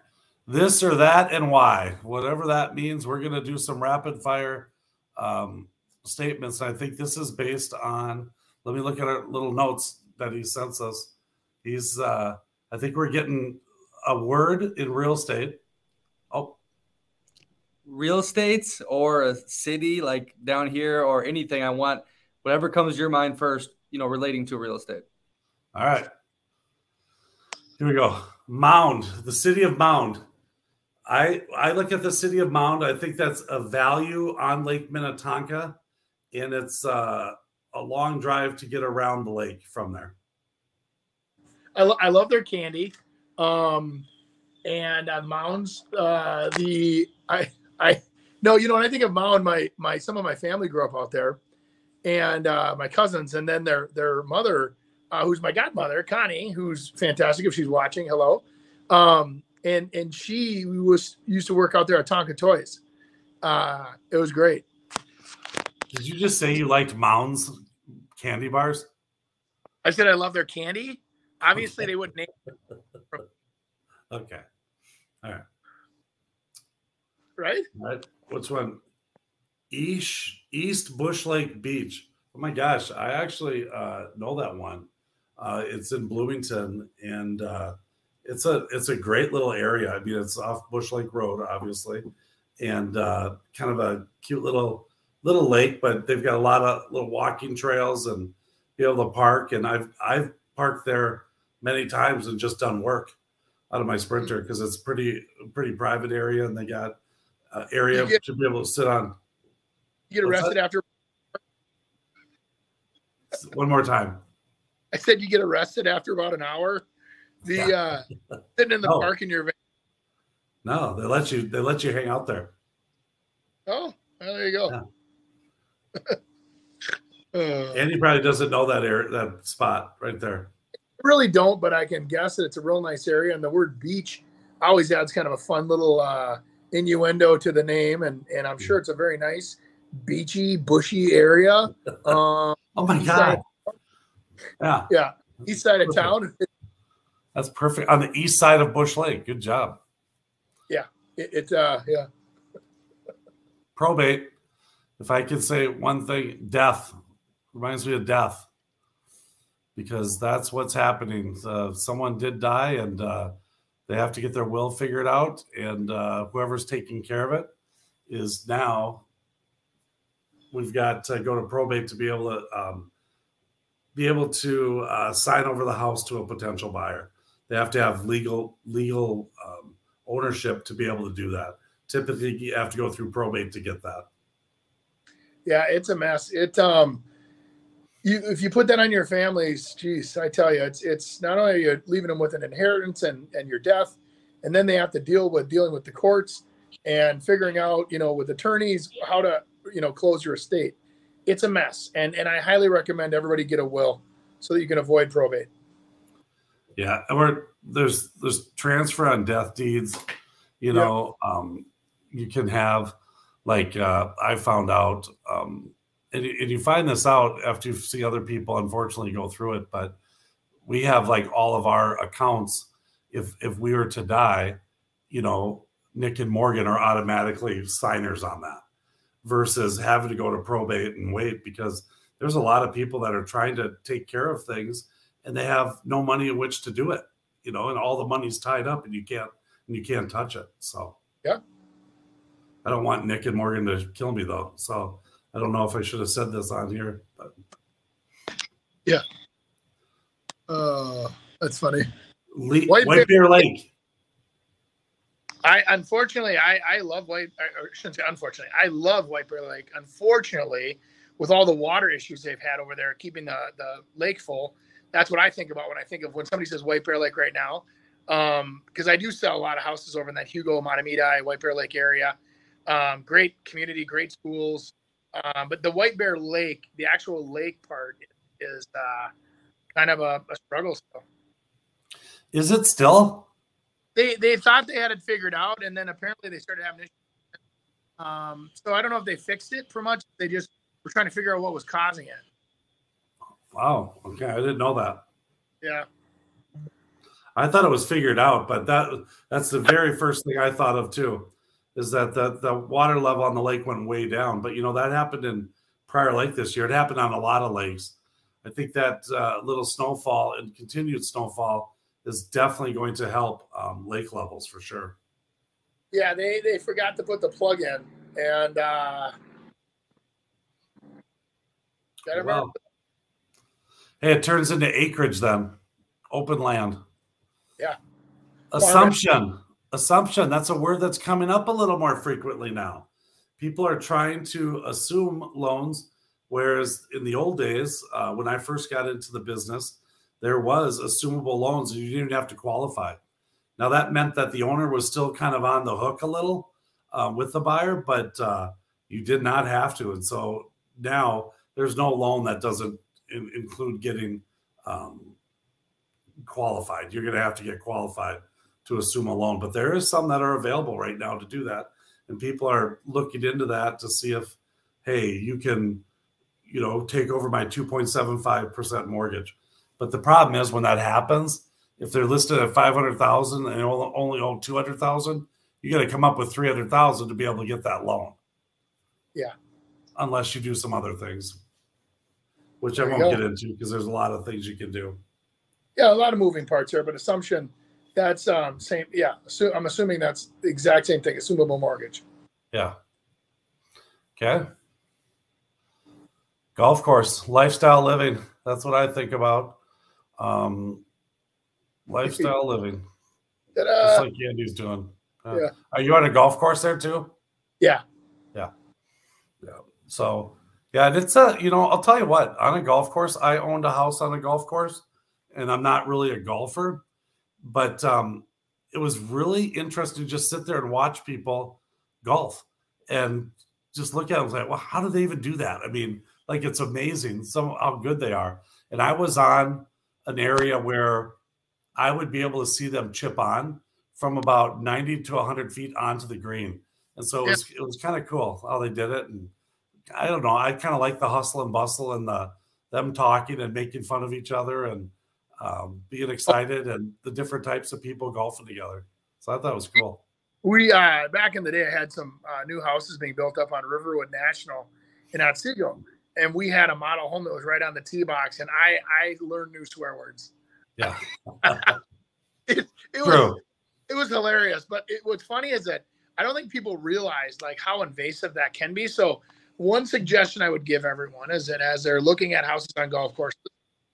This or that and why. Whatever that means, we're going to do some rapid fire um, statements. I think this is based on, let me look at our little notes that he sends us. He's, uh, I think we're getting a word in real estate. Oh, real estate or a city like down here or anything. I want whatever comes to your mind first, you know, relating to real estate. All right. Here we go. Mound, the city of Mound. I I look at the city of Mound. I think that's a value on Lake Minnetonka, and it's uh, a long drive to get around the lake from there. I, lo- I love their candy. Um, and mounds, uh, the I I no, you know when I think of mound, my my some of my family grew up out there, and uh, my cousins, and then their their mother, uh, who's my godmother, Connie, who's fantastic if she's watching. Hello, um, and and she was used to work out there at Tonka Toys. Uh, it was great. Did you just say you liked Mounds candy bars? I said I love their candy. Obviously, they wouldn't name. Okay. All right. Right. Right. Which one? East East Bush Lake Beach. Oh my gosh, I actually uh, know that one. Uh, it's in Bloomington, and uh, it's a it's a great little area. I mean, it's off Bush Lake Road, obviously, and uh, kind of a cute little little lake. But they've got a lot of little walking trails and be able to park. And I've I've parked there many times and just done work out of my Sprinter because it's pretty pretty private area, and they got uh, area get- to be able to sit on. You get arrested after. One more time. I said you get arrested after about an hour. The uh, sitting in the No. park in your van. No, they let you they let you hang out there. Oh, well, there you go. Uh, Andy probably doesn't know that area that spot right there. I really don't, but I can guess that it's a real nice area. And the word beach always adds kind of a fun little uh, innuendo to the name. And, and I'm sure it's a very nice, beachy, bushy area. Um, Oh my god. Yeah, yeah, east side of town. That's perfect. On the east side of Bush Lake. Good job. it, it uh, yeah. Probate. If I could say one thing, death reminds me of death because that's what's happening. Uh, someone did die, and uh, they have to get their will figured out, and uh, whoever's taking care of it is now. We've got to go to probate to be able to um, be able to uh, sign over the house to a potential buyer. They have to have legal legal um, ownership to be able to do that. Typically, you have to go through probate to get that. Yeah, it's a mess. It um you if you put that on your families, geez, I tell you, it's it's not only you're leaving them with an inheritance and and your death, and then they have to deal with dealing with the courts and figuring out, you know, with attorneys how to, you know, close your estate. It's a mess. And and I highly recommend everybody get a will so that you can avoid probate. Yeah, and we're there's there's transfer on death deeds. You Yeah. know, um, you can have like uh, I found out, um, and, you- and you find this out after you see other people unfortunately go through it. But we have like all of our accounts. If if we were to die, you know, Nick and Morgan are automatically signers on that, versus having to go to probate and wait because there's a lot of people that are trying to take care of things and they have no money in which to do it you know and all the money's tied up and you can't and you can't touch it so Yeah. i don't want nick and morgan to kill me though so i don't know if i should have said this on here but yeah Uh that's funny. Le- White white, Bear- bear lake I unfortunately I I love white. I shouldn't say unfortunately. I love White Bear Lake. Unfortunately, with all the water issues they've had over there, keeping the the lake full, that's what I think about when I think of when somebody says White Bear Lake right now. Um, because I do sell a lot of houses over in that Hugo, Mahtomedi, White Bear Lake area. Um, great community, great schools. Um, but the White Bear Lake, the actual lake part, is uh, kind of a, a struggle still. is it still they they thought they had it figured out, and then apparently they started having issues. Um, so I don't know if they fixed it for much. They just were trying to figure out what was causing it. wow. Okay. I didn't know that. Yeah, i thought it was figured out but that that's the very first thing i thought of too is that the, the water level on the lake went way down. But you know that happened in prior lake this year. It happened on a lot of lakes. I think that uh, little snowfall and continued snowfall is definitely going to help um, lake levels for sure. Yeah, they they forgot to put the plug in, and uh, remember- Hey, it turns into acreage then, open land. Yeah. Assumption. Assumption. That's a word that's coming up a little more frequently now. People are trying to assume loans, whereas in the old days, uh, when I first got into the business, there was assumable loans you didn't have to qualify. Now that meant that the owner was still kind of on the hook a little uh, with the buyer, but uh, you did not have to. And so now there's no loan that doesn't in, include getting um, qualified. You're going to have to get qualified to assume a loan, but there is some that are available right now to do that, and people are looking into that to see if, hey, you can, you know, take over my 2.75 percent mortgage. But the problem is when that happens, if they're listed at 500,000 and only own 200,000, you got to come up with 300,000 to be able to get that loan. Yeah. Unless you do some other things, which I There you won't get into because there's a lot of things you can do. yeah, a lot of moving parts here, but assumption that's um same. Yeah, I'm assuming that's the exact same thing. Assumable mortgage. Yeah. Okay. Golf course, lifestyle living. That's what I think about. Um, lifestyle living, just Ta-da! like Andy's doing. Uh, Yeah. Are you on a golf course there too? Yeah. Yeah. Yeah. So, yeah, and it's a, you know, I'll tell you what, on a golf course, I owned a house on a golf course and I'm not really a golfer, but um, it was really interesting to just sit there and watch people golf and just look at them like, well, how do they even do that? I mean, like it's amazing some how good they are. And I was on an area where I would be able to see them chip on from about 90 to 100 feet onto the green. And so it was, it was kind of cool how they did it. And I don't know, I kind of like the hustle and bustle and the them talking and making fun of each other and um, being excited and the different types of people golfing together. So I thought it was cool. We uh back in the day, I had some uh, new houses being built up on Riverwood National in Otsego, and we had a model home that was right on the tee box, and I I learned new swear words. Yeah. It was True. it was hilarious. But it, what's funny is that I don't think people realize like how invasive that can be. So one suggestion I would give everyone is that as they're looking at houses on golf courses,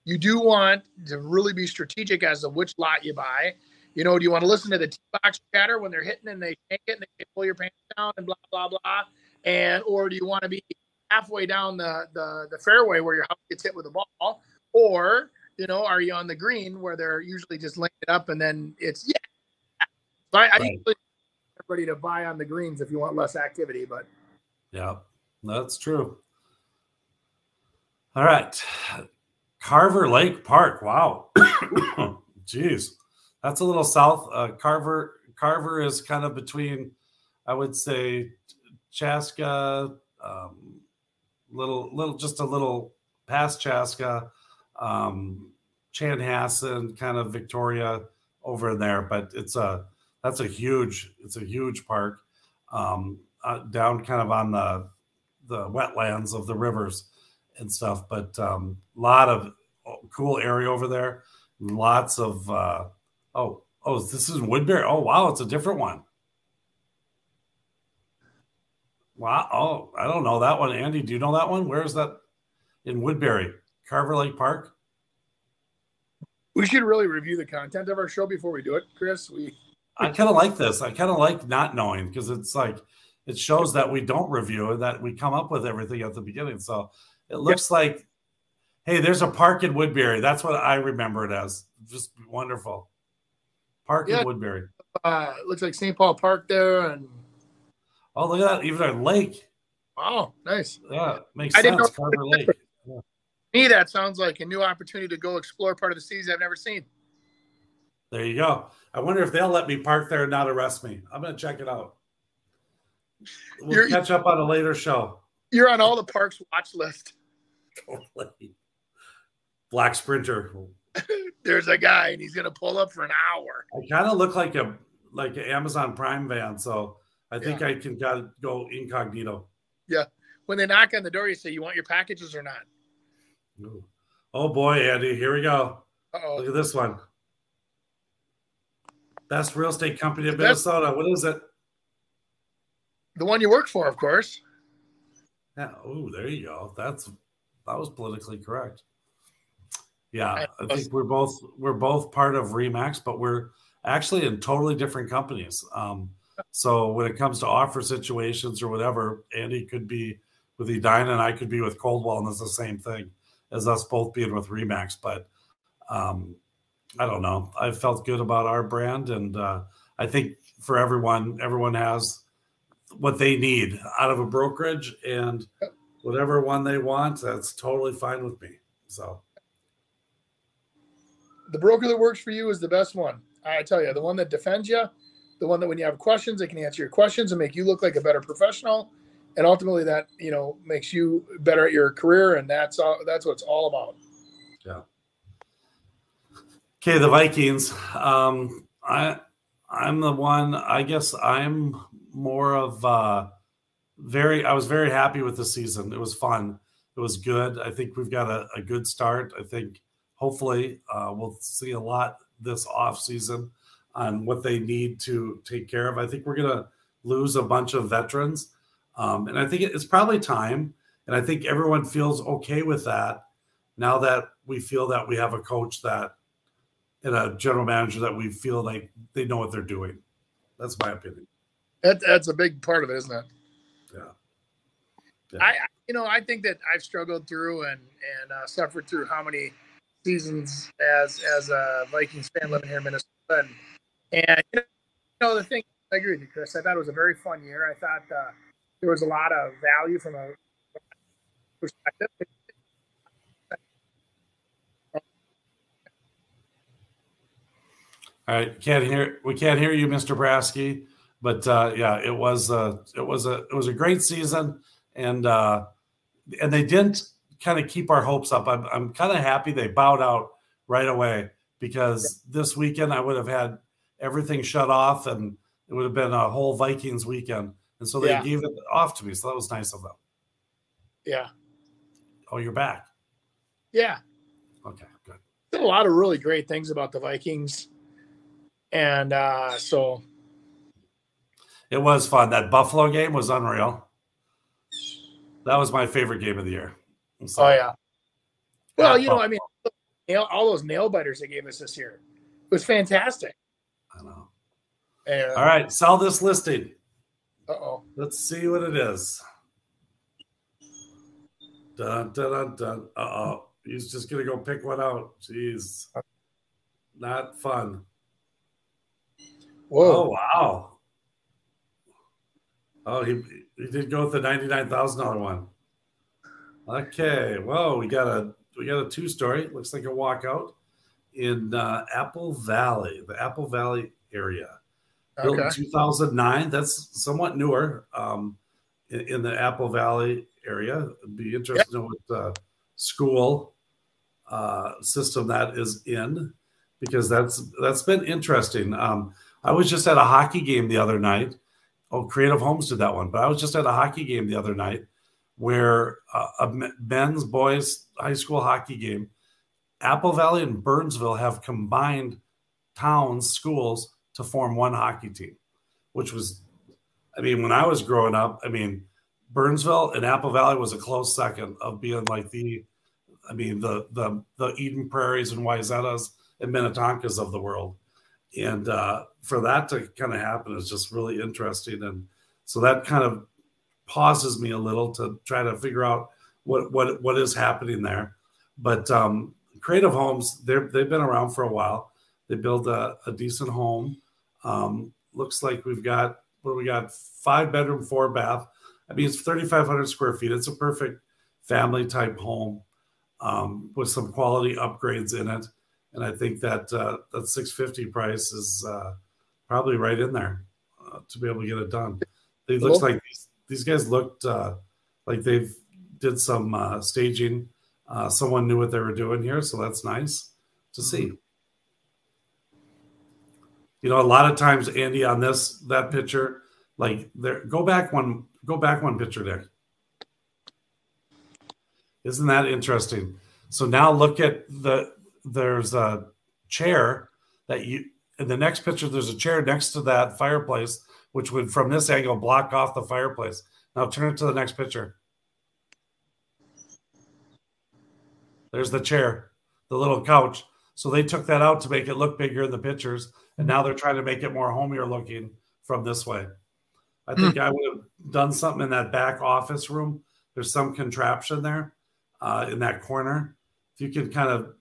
you do want to really be strategic as to which lot you buy. You know, do you want to listen to the tee box chatter when they're hitting and they can't get and they pull your pants down and blah blah blah, and or do you want to be halfway down the the, the fairway where your house gets hit with a ball, or you know, are you on the green where they're usually just laying it up and then it's yeah. So I, I usually everybody to buy on the greens if you want less activity, but Yeah, that's true. All right. Carver Lake Park. Wow. Jeez. That's a little south. Uh, Carver Carver is kind of between, I would say, Chaska, um, little, little, just a little past Chaska, um, Chanhassen, kind of Victoria over there. But it's a, that's a huge, it's a huge park um, uh, down kind of on the the wetlands of the rivers and stuff. But a um, lot of cool area over there. Lots of uh, oh oh this is Woodbury. Oh wow, it's a different one. Wow. Oh, I don't know that one. Andy, do you know that one? Where is that? In Woodbury, Carver Lake Park. we should really review the content of our show before we do it, Chris. We I kind of like this. I kind of like not knowing because it's like it shows that we don't review and that we come up with everything at the beginning. So it looks like, hey, there's a park in Woodbury. That's what I remember it as. Just wonderful. Park Yeah. in Woodbury. uh looks like St. Paul Park there and Oh, look at that. Even our lake. oh nice. Yeah, makes I didn't sense. know- Carver Lake. me, that sounds like a new opportunity to go explore part of the seas I've never seen. There you go. I wonder if they'll let me park there and not arrest me. I'm going to check it out. We'll You're- catch up on a later show. You're on all the parks watch list. Totally. Black Sprinter. There's a guy and he's gonna pull up for an hour. I kind of look like a like an Amazon Prime van, so I think I can gotta go incognito. Yeah. When they knock on the door, you say, "You want your packages or not?" Ooh. Oh boy, Andy, here we go. Look Oh, at this one. Best real estate company in Minnesota. What is it? The one you work for, of course. Yeah. Oh, there you go. That's that was politically correct. Yeah, I think we're both we're both part of Remax, but we're actually in totally different companies. Um, so when it comes to offer situations or whatever, Andy could be with Edina and I could be with Coldwell, and it's the same thing as us both being with Remax. But um, I don't know. I felt good about our brand, and uh, I think for everyone, everyone has what they need out of a brokerage, and whatever one they want, that's totally fine with me. So The broker that works for you is the best one. I tell you, the one that defends you, the one that when you have questions, it can answer your questions and make you look like a better professional. And ultimately, that you know makes you better at your career, and that's all. That's what it's all about. yeah. Okay, the Vikings. Um, I I'm the one. I guess I'm more of uh, very. I was very happy with the season. It was fun. It was good. I think we've got a, a good start. I think hopefully uh, we'll see a lot this off season on what they need to take care of. I think we're gonna lose a bunch of veterans, um, and I think it's probably time. And I think everyone feels okay with that now that we feel that we have a coach that and a general manager that we feel like they know what they're doing. That's my opinion. That, that's a big part of it, isn't it? Yeah. I, I- you know, I think that I've struggled through and and uh, suffered through how many seasons as as a Vikings fan living here in Minnesota, and, and you know the thing. I agree with you, Chris. I thought it was a very fun year. I thought uh, there was a lot of value from a perspective. All right, can't hear we can't hear you, Mr. Prasky, but uh, yeah, it was a it was a it was a great season, and uh, and they didn't kind of keep our hopes up. I'm I'm kind of happy they bowed out right away because this weekend I would have had everything shut off and it would have been a whole Vikings weekend, and so they Yeah. gave it off to me. So that was nice of them. Yeah, Oh, you're back. yeah. Okay, good. Did a lot of really great things about the Vikings, and uh, so It was fun. That Buffalo game was unreal. That was my favorite game of the year. So, oh yeah. Well, you know, I mean, all those nail biters they gave us this year it was fantastic. And, All right, sell this listing. Uh oh. Let's see what it is. Dun dun dun dun. Uh oh. He's just gonna go pick one out. Jeez. Not fun. Whoa. Oh wow. Oh, he he did go with the ninety nine thousand dollar one. Okay. Whoa, we got a we got a two story. Looks like a walkout in uh, Apple Valley, the Apple Valley area. Built in 2009. That's somewhat newer um, in, in the Apple Valley area. It'd be interesting to know what uh, school uh, system that is in because that's that's been interesting. Um, I was just at a hockey game the other night. Oh, Creative Homes did that one, but I was just at a hockey game the other night where uh, a men's boys high school hockey game. Apple Valley and Burnsville have combined towns, schools to form one hockey team, which was, I mean, when I was growing up, I mean, Burnsville and Apple Valley was a close second of being like the, I mean, the the the Eden Prairies and Wayzatas and Minnetonkas of the world, and uh, for that to kind of happen is just really interesting, and so that kind of pauses me a little to try to figure out what what what is happening there. But um, Creative Homes, they're they've been around for a while. They build a, a decent home. Um, looks like we've got what do we got? Five bedroom, four bath. I mean, it's 3,500 square feet. It's a perfect family type home um, with some quality upgrades in it. And I think that uh, that 650 price is uh, probably right in there uh, to be able to get it done. It looks like these, these guys looked uh, like they've did some uh, staging. Uh, someone knew what they were doing here, so that's nice to see. You know, a lot of times, Andy, on this that picture, like there, go back one, go back one picture there. Isn't that interesting? So now look at the there's a chair that you in the next picture, there's a chair next to that fireplace, which would, from this angle, block off the fireplace. Now turn it to the next picture. There's the chair, the little couch. So they took that out to make it look bigger in the pictures, and now they're trying to make it more homier looking from this way. I think I would have done something in that back office room. There's some contraption there uh, in that corner. If you could kind of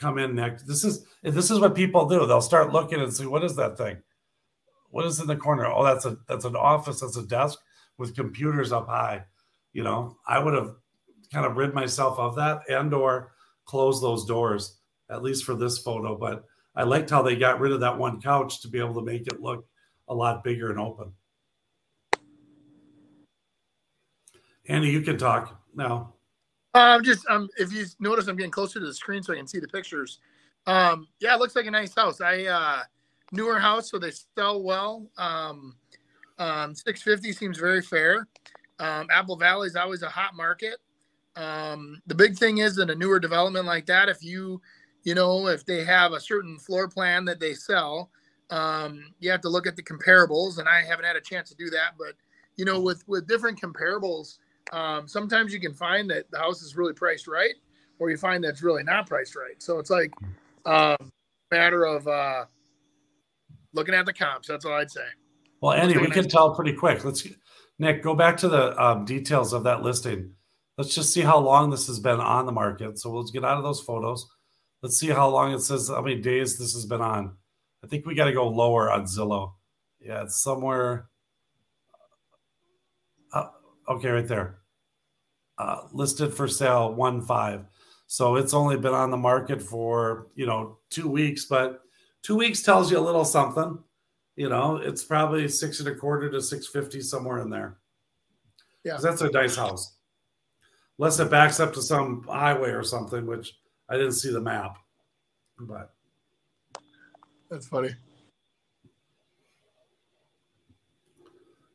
come in next, this is this is what people do. They'll start looking and see what is that thing? What is in the corner? Oh, that's a that's an office. That's a desk with computers up high. You know, I would have kind of rid myself of that and or close those doors at least for this photo. But I liked how they got rid of that one couch to be able to make it look a lot bigger and open. Andy, you can talk now. Um, just um, if you notice, I'm getting closer to the screen so I can see the pictures. Um, yeah, it looks like a nice house. I uh, newer house, so they sell well. Um, um, 650 seems very fair. Um, Apple Valley is always a hot market. Um, the big thing is in a newer development like that, if you, you know, if they have a certain floor plan that they sell, um, you have to look at the comparables. And I haven't had a chance to do that, but you know, with with different comparables, um, sometimes you can find that the house is really priced right, or you find that's really not priced right. So it's like um, matter of uh, looking at the comps. That's all I'd say. Well, Andy, we can tell pretty quick. Let's Nick go back to the um, details of that listing. Let's just see how long this has been on the market. So let's get out of those photos. Let's see how long it says how many days this has been on. I think we got to go lower on Zillow. Yeah, it's somewhere. Uh, okay, right there. Uh, listed for sale one five. So it's only been on the market for you know two weeks, but two weeks tells you a little something. You know, it's probably six and a quarter to six fifty somewhere in there. Yeah, that's a nice house. Unless it backs up to some highway or something, which I didn't see the map. But That's funny.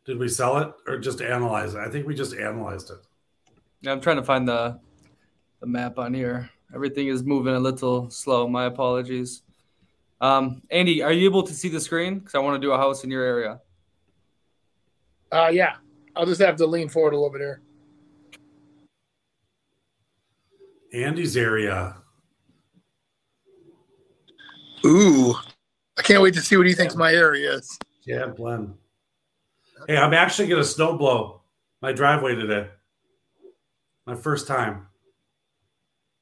did we sell it or just analyze it? I think we just analyzed it. Yeah, I'm trying to find the the map on here. Everything is moving a little slow. My apologies. Um, Andy, are you able to see the screen? Because I want to do a house in your area. Uh, yeah, I'll just have to lean forward a little bit here. Andy's area. Ooh, I can't wait to see what he thinks my area is. Yeah, Glenn. Hey, I'm actually going to snow blow my driveway today. My first time.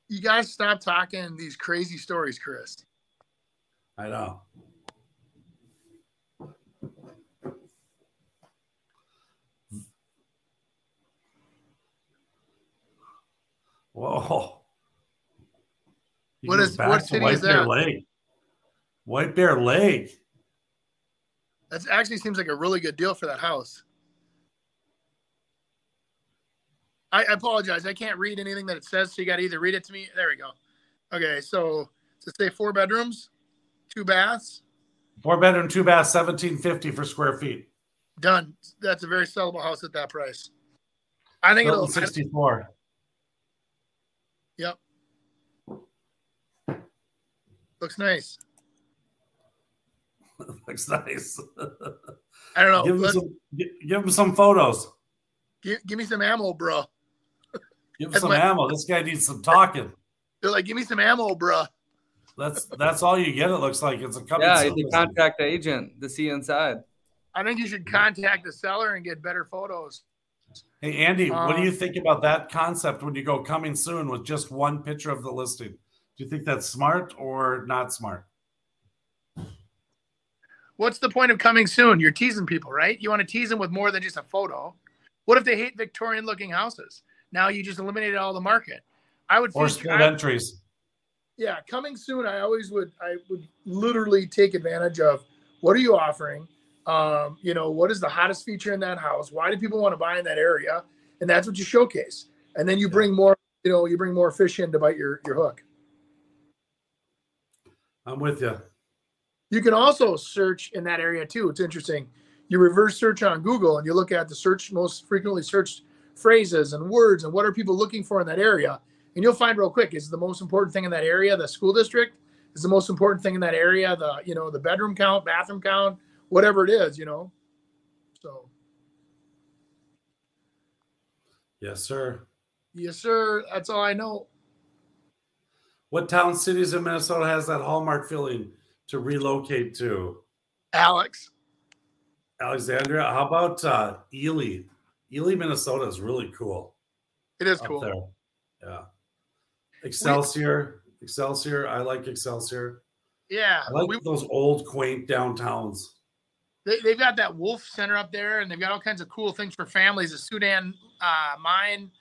You guys stop talking these crazy stories, Chris. I know. Whoa. You What is- what city is that? Lake. White Bear Lake. That actually seems like a really good deal for that house. I, I apologize. I can't read anything that it says, so you got to either read it to me. There we go. Okay, so to say four bedrooms, two baths? Four bedroom, two baths, seventeen fifty for square feet. Done. That's a very sellable house at that price. I think Built it'll. sixty four. Yep. Looks nice. Looks nice. I don't know. give, him some, give him some photos. Give, give me some ammo, bro. Give him That's some my- ammo. This guy needs some talking. They're like, give me some ammo, bro. That's that's all you get. It looks like it's a coming. Yeah, soon. you can contact the agent to see inside. I think you should contact the seller and get better photos. Hey Andy, what do you um, think about that concept when you go coming soon with just one picture of the listing? Do you think that's smart or not smart? What's the point of coming soon? You're teasing people, right? You want to tease them with more than just a photo. What if they hate Victorian looking houses? Now you just eliminated all the market. I would Or split entries? yeah, coming soon. I always would. I would literally take advantage of what are you offering? Um, you know, what is the hottest feature in that house? Why do people want to buy in that area? And that's what you showcase. And then you bring more. You know, you bring more fish in to bite your your hook. I'm with you. You can also search in that area too. It's interesting. You reverse search on Google and you look at the search most frequently searched phrases and words and what are people looking for in that area. And you'll find real quick is the most important thing in that area, the school district, is the most important thing in that area. The you know the bedroom count, bathroom count, whatever it is, you know. So Yes, sir. yes, sir. That's all I know. What town cities in Minnesota has that hallmark feeling to relocate to? Alex. Alexandria. How about uh, Ely? Ely, Minnesota is really cool. It is cool. there. Yeah. Excelsior. Excelsior. I like Excelsior. Yeah, I like we, those old, quaint downtowns. they, they've got that wolf center up there, and they've got all kinds of cool things for families. The Soudan uh, mine,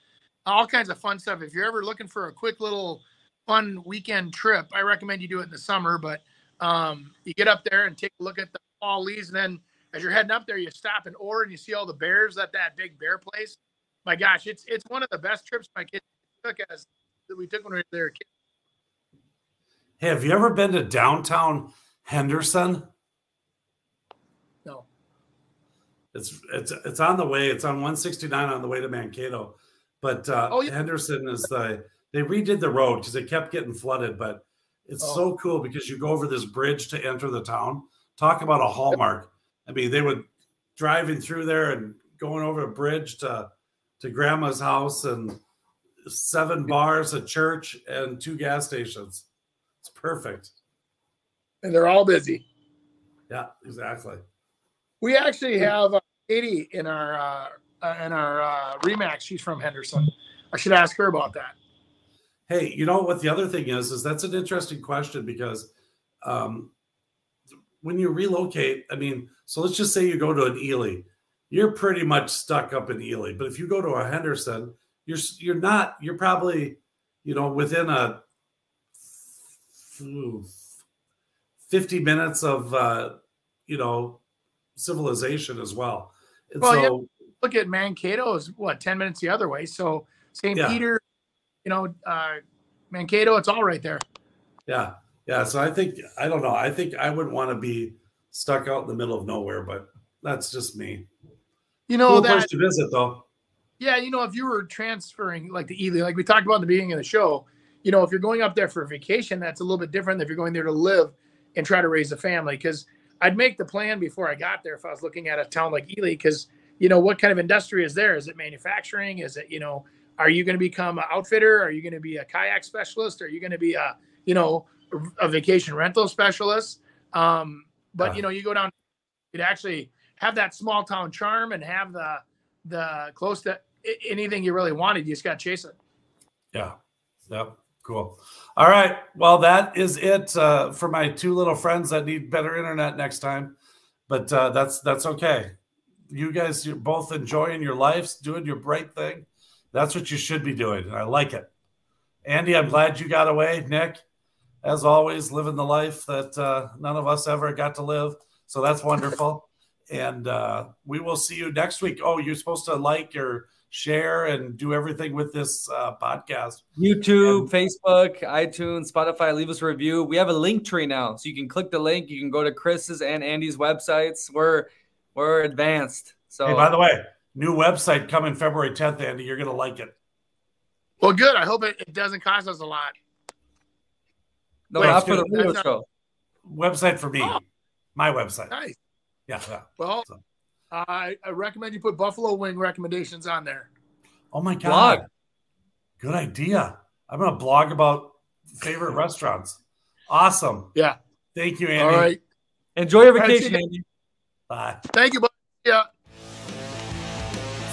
all kinds of fun stuff. If you're ever looking for a quick little fun weekend trip, I recommend you do it in the summer. But um, you get up there and take a look at the fall leaves, and then as you're heading up there, you stop in Orr and you see all the bears at that big bear place. My gosh, it's it's one of the best trips my kids took as that we took when we were kids. Hey, have you ever been to downtown Henderson? No. It's it's it's on the way. It's on 169 on the way to Mankato. But uh, Oh, yeah. Henderson is the they redid the road because it kept getting flooded. But it's Oh. so cool because you go over this bridge to enter the town. Talk about a hallmark. I mean, they would driving through there and going over a bridge to to grandma's house and seven bars, a church, and two gas stations. It's perfect. And they're all busy. Yeah, exactly. We actually have uh, Katie in our uh, uh, in our uh, Remax. She's from Henderson. I should ask her about that. Hey, you know what the other thing is? Is that's an interesting question because um, when you relocate, I mean, so let's just say you go to an Ely, you're pretty much stuck up in Ely. But if you go to a Henderson, you're you're not. You're probably, you know, within a phew, fifty minutes of, uh, you know, civilization as well. And Well, so, yeah. Look at Mankato is what ten minutes the other way. So St. Yeah. Peter, you know, uh, Mankato, it's all right there. Yeah. Yeah. So I think, I don't know. I think I wouldn't want to be stuck out in the middle of nowhere, but that's just me. You know cool that place to visit, though. Yeah, you know, if you were transferring like the Ely, like we talked about in the beginning of the show, you know, if you're going up there for a vacation, that's a little bit different than if you're going there to live and try to raise a family. Because I'd make the plan before I got there if I was looking at a town like Ely, because you know, what kind of industry is there? Is it manufacturing? Is it, you know, are you going to become an outfitter? Are you going to be a kayak specialist? Are you going to be a, you know, a vacation rental specialist? Um, but Yeah. you know, you go down, you'd actually have that small town charm and have the the close to anything you really wanted. You just got to chase it. Yeah. Yep. Cool. All right. Well, that is it uh, for my two little friends that need better internet next time. But uh, that's that's okay. You guys, you're both enjoying your lives, doing your bright thing. That's what you should be doing. and I like it. Andy, I'm glad you got away. Nick, as always, living the life that uh, none of us ever got to live. So that's wonderful. and uh, we will see you next week. Oh, you're supposed to like or share and do everything with this uh, podcast. YouTube, Facebook, iTunes, Spotify. Leave us a review. We have a link tree now, so you can click the link. You can go to Chris's and Andy's websites. We're we're advanced. So Hey, by the way, new website coming February 10th, Andy. You're going to like it. Well, good. I hope it, it doesn't cost us a lot. no, Wait, not it's for the good. show. Website for me. Oh. My website. Nice. Yeah, yeah. Well, So- I, I recommend you put buffalo wing recommendations on there. Oh my God. Blog. Good idea. I'm going to blog about favorite restaurants. Awesome. Yeah. Thank you, Andy. All right. Enjoy your vacation, see you. Andy. Bye. Thank you. bud. Yeah.